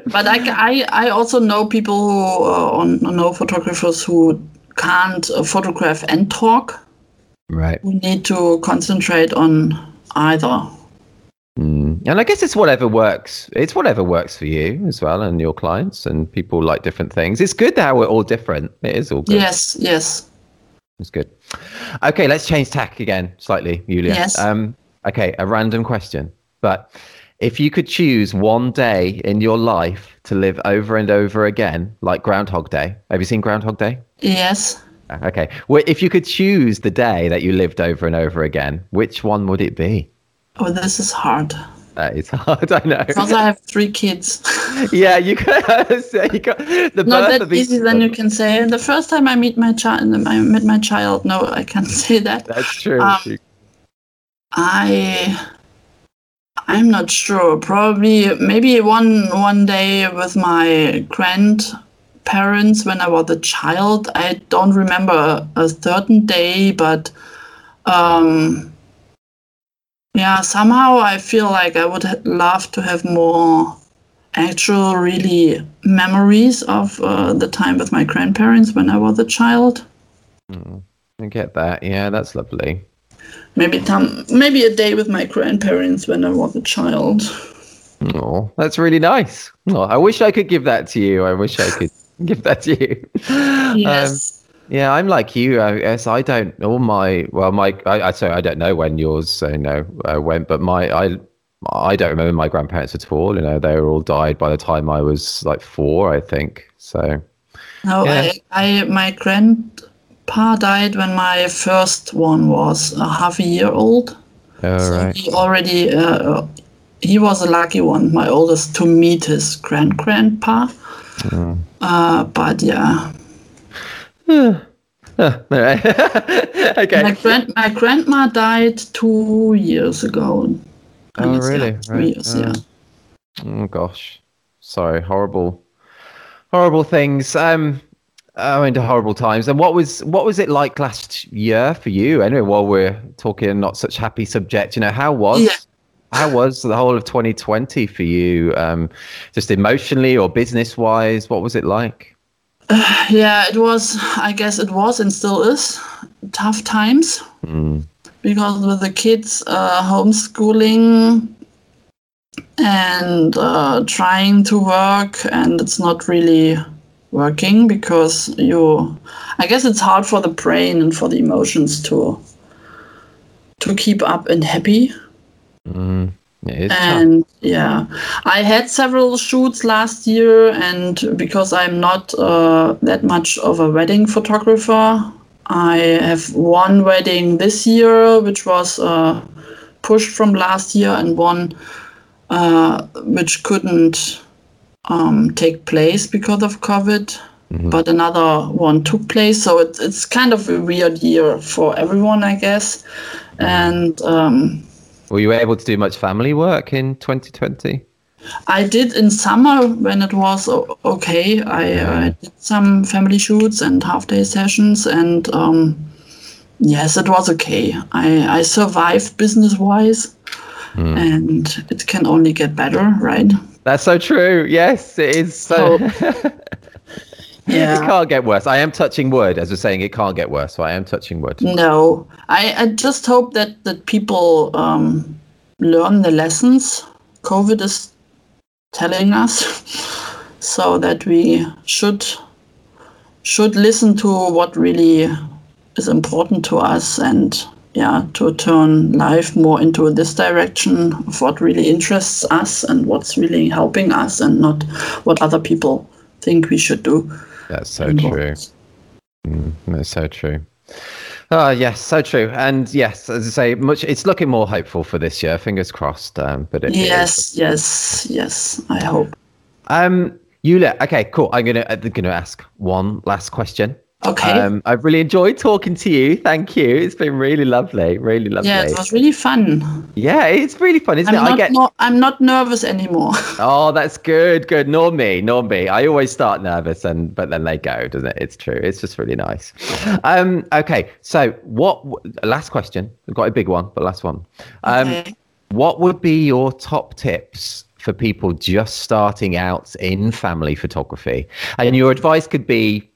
but I, I, I also know people who uh, on, know photographers who can't uh, photograph and talk. right. Who need to concentrate on either. Mm. And I guess it's whatever works. It's whatever works for you as well, and your clients, and people like different things. It's good how we're all different. It is all good. Yes, yes. It's good. Okay, let's change tack again slightly, Julia. Yes. Um, okay, a random question. But if you could choose one day in your life to live over and over again, like Groundhog Day, have you seen Groundhog Day? Yes. Okay. Well, if you could choose the day that you lived over and over again, which one would it be? Oh, this is hard. That is hard, I know. Because I have three kids. yeah, you got, you got the Not that easy, then you can say. The first time I meet my child, I met my child. No, I can't say that. That's true. Um, I I'm not sure. Probably maybe one one day with my grandparents when I was a child. I don't remember a certain day, but um, yeah, somehow I feel like I would love to have more actual, really memories of uh, the time with my grandparents when I was a child. Mm, I get that. Yeah, that's lovely. Maybe some, maybe a day with my grandparents when I was a child. Oh, that's really nice. Oh, I wish I could give that to you. I wish I could give that to you. Yes. Um, yeah, I'm like you. I guess I don't. All my well, my I, I sorry, I don't know when yours, you know, uh, went, but my I I don't remember my grandparents at all. You know, they were all died by the time I was like four, I think. So no, yeah. I, I my grandpa died when my first one was a half a year old. all so right. he already uh, he was a lucky one, my oldest, to meet his grand grandpa. Mm. Uh, but yeah, okay. my grand my grandma died two years ago. Oh, guess, really? Three Right. years, Uh, yeah. Oh gosh, sorry, horrible, horrible things. Um, I mean, to horrible times. And what was what was it like last year for you? Anyway, while we're talking not such happy subject, you know, how was Yeah. how was the whole of 2020 for you? Um, just emotionally or business wise, what was it like? Yeah, it was. I guess it was and still is tough times Mm. because with the kids uh, homeschooling and uh, trying to work, and it's not really working because you. I guess it's hard for the brain and for the emotions to to keep up and happy. Mm. Is tough. and yeah i had several shoots last year and because i'm not uh, that much of a wedding photographer i have one wedding this year which was uh, pushed from last year and one uh, which couldn't um, take place because of covid but another one took place so it, it's kind of a weird year for everyone i guess and um, Were you able to do much family work in 2020? I did in summer when it was okay. I, I did some family shoots and half day sessions, and um, yes, it was okay. I, I survived business wise, and it can only get better, right? That's so true. Yes, it is so. It Yeah. can't get worse. I am touching wood, as we're saying, it can't get worse. So I am touching wood. No, I, I just hope that that people um, learn the lessons COVID is telling us, so that we should should listen to what really is important to us and yeah to turn life more into this direction of what really interests us and what's really helping us and not what other people think we should do. That's so true. That's so true. Oh yes, so true. And yes, as I say, much. It's looking more hopeful for this year. Fingers crossed. Um, but it. Yes, yes, yes. I hope. Um, Yulia. Okay, cool. I'm gonna I'm gonna ask one last question. Okay. Um, I've really enjoyed talking to you. Thank you. It's been really lovely. Really lovely. yeah, it was really fun. Yeah, it's really fun, isn't I'm it? I not, get. no, I'm not nervous anymore. Oh, that's good. Good. Nor me. Nor me. I always start nervous, and but then they go, doesn't it? It's true. It's just really nice. Um. Okay. So, what? Last question. We've got a big one, but last one. Um. Okay. What would be your top tips for people just starting out in family photography? And your advice could be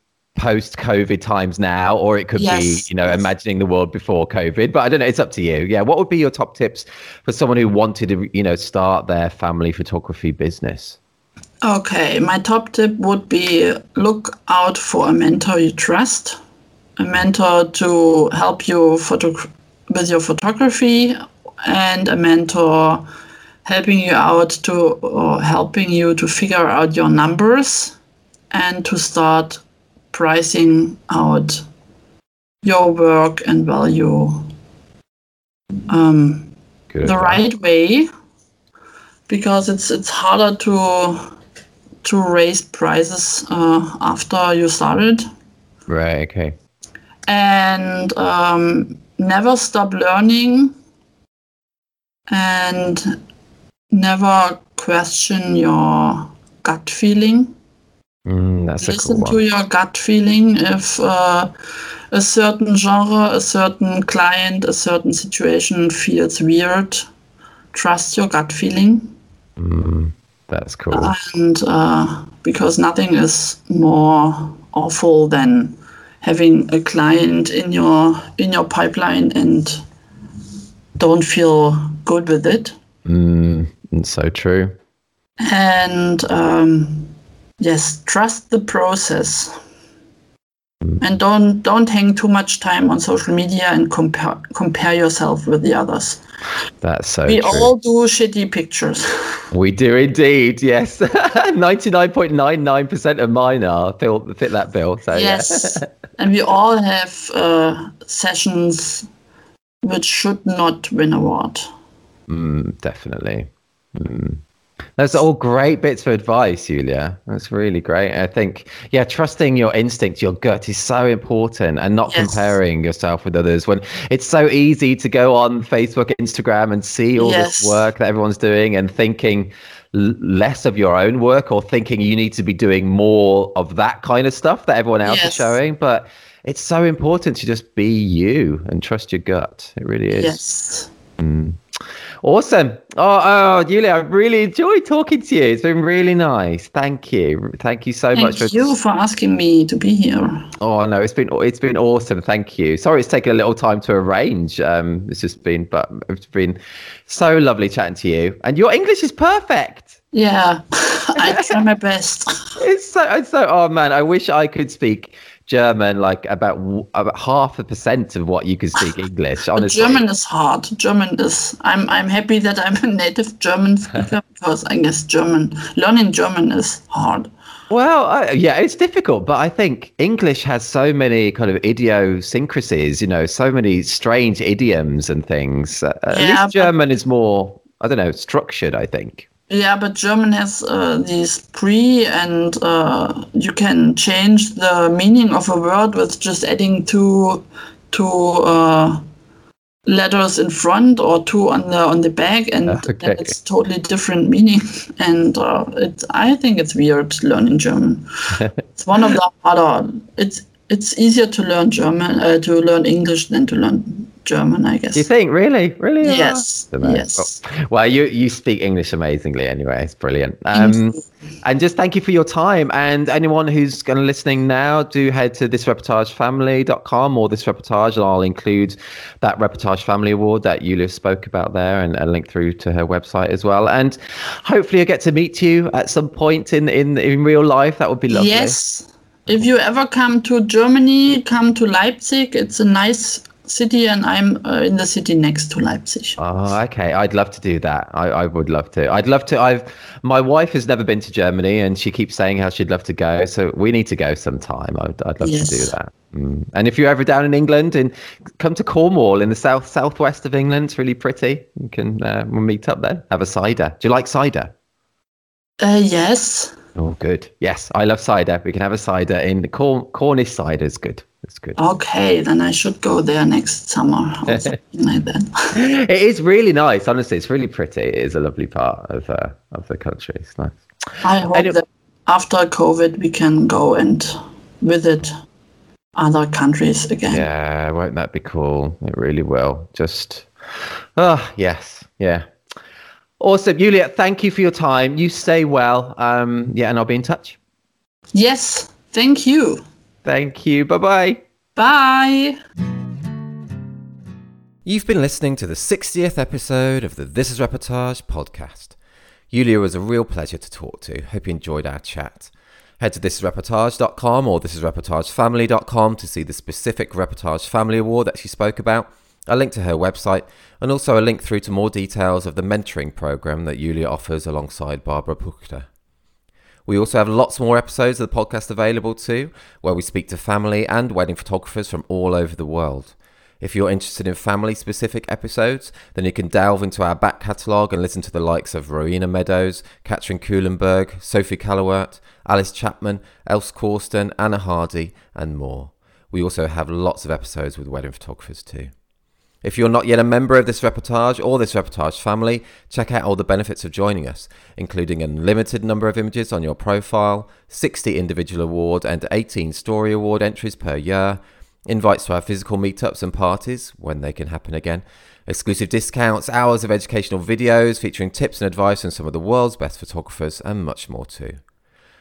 post COVID times now, or it could Yes, be, you know, yes. imagining the world before COVID. But I don't know. It's up to you. Yeah. What would be your top tips for someone who wanted to, you know, start their family photography business? Okay, my top tip would be look out for a mentor you trust, a mentor to help you photo- with your photography, and a mentor helping you out to or helping you to figure out your numbers and to start pricing out your work and value um, Good. the right way because it's it's harder to to raise prices uh, after you started Right. Okay. and um, never stop learning and never question your gut feeling Mm, that's a cool listen to your gut feeling if uh, a certain genre a certain client a certain situation feels weird trust your gut feeling Mm, that's cool. and uh, because nothing is more awful than having a client in your in your pipeline and don't feel good with it Mm, so true. and um, yes trust the process and don't don't hang too much time on social media and compare compare yourself with the others That's so we true. all do shitty pictures We do indeed. Yes, ninety nine point nine nine percent of mine are fill, fit that bill. So yes and we all have uh, sessions which should not win award yeah, mm, definitely. Mm. Those are all great bits of advice, Julia. That's really great. I think, yeah, trusting your instinct, your gut is so important and not Yes. comparing yourself with others when it's so easy to go on Facebook, Instagram and see all Yes. this work that everyone's doing and thinking l- less of your own work or thinking you need to be doing more of that kind of stuff that everyone else is showing. But it's so important to just be you and trust your gut. It really is. yes mm. Awesome. Oh, oh, Julia, I really enjoyed talking to you. It's been really nice. Thank you. Thank you so much thank for. you for asking me to be here Oh no, it's been it's been awesome. Thank you. Sorry, it's taken a little time to arrange. Um, it's just been, but it's been so lovely chatting to you. And your English is perfect. yeah i try my best It's so it's so. Oh man, I wish I could speak German like about about half a percent of what you could speak English. Honestly, German is hard. German is. I'm. I'm happy that I'm a native German speaker because I guess German learning German is hard. Well, I, yeah, it's difficult, but I think English has so many kind of idiosyncrasies, you know, so many strange idioms and things. Uh, at Yeah, least but- German is more, I don't know, structured, I think. Yeah, but German has uh, these pre, and uh, you can change the meaning of a word with just adding two, two uh, letters in front or two on the on the back, and Okay. then it's totally different meaning. And uh, it's I think it's weird learning German. it's one of the harder. It's it's easier to learn German uh, to learn English than to learn German, I guess. Do you think, really? Really? Yes, know. yes. Oh, Well, you, you speak English amazingly anyway. It's brilliant. Um, and just thank you for your time. And anyone who's going to listening now, do head to thisreportagefamily.com or this reportage, and I'll include that reportage family award that Yulia spoke about there and a link through to her website as well. And hopefully I get to meet you at some point in, in, in real life. That would be lovely. Yes. If you ever come to Germany, come to Leipzig. It's a nice city, and I'm uh, in the city next to Leipzig. Oh, okay. I'd love to do that. I, I would love to. I'd love to. I've my wife has never been to Germany, and she keeps saying how she'd love to go. So we need to go sometime. I'd, I'd love to do that. Mm. And if you're ever down in England, and come to Cornwall in the south southwest of England, it's really pretty. You can uh, we'll meet up there. Have a cider. Do you like cider? Uh, yes. Oh, good. Yes, I love cider. We can have a cider in the Corn- Cornish cider is good. It's good. Okay, then I should go there next summer or something like that. it is really nice. Honestly, it's really pretty. It is a lovely part of uh, of the country. It's nice. I hope Any- that after COVID we can go and visit other countries again. Yeah, won't that be cool? It really will. Just, oh, yes, yeah. Awesome. Julia, thank you for your time. You stay well. Um, yeah, and I'll be in touch. Yes. Thank you. Thank you. Bye bye. Bye. You've been listening to the 60th episode of the This is Reportage podcast. Yulia was a real pleasure to talk to. Hope you enjoyed our chat. Head to thisisreportage.com or thisisreportagefamily.com to see the specific Reportage Family Award that she spoke about, a link to her website, and also a link through to more details of the mentoring program that Yulia offers alongside Barbara Puchter. We also have lots more episodes of the podcast available too, where we speak to family and wedding photographers from all over the world. If you're interested in family specific episodes, then you can delve into our back catalogue and listen to the likes of Rowena Meadows, Katrin Kuhlenberg, Sophie Callowert, Alice Chapman, Else Corsten, Anna Hardy, and more. We also have lots of episodes with wedding photographers too. If you're not yet a member of this reportage or this reportage family, check out all the benefits of joining us, including an unlimited number of images on your profile, 60 individual award and 18 story award entries per year, invites to our physical meetups and parties when they can happen again, exclusive discounts, hours of educational videos featuring tips and advice from some of the world's best photographers, and much more too.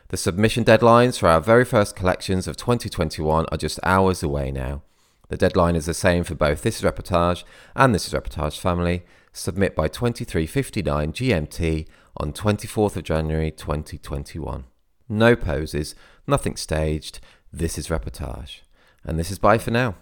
The submission deadlines for our very first collections of 2021 are just hours away now. The deadline is the same for both This is Reportage and This is Reportage Family. Submit by 23.59 GMT on 24th of January 2021. No poses, nothing staged. This is Reportage. And this is bye for now.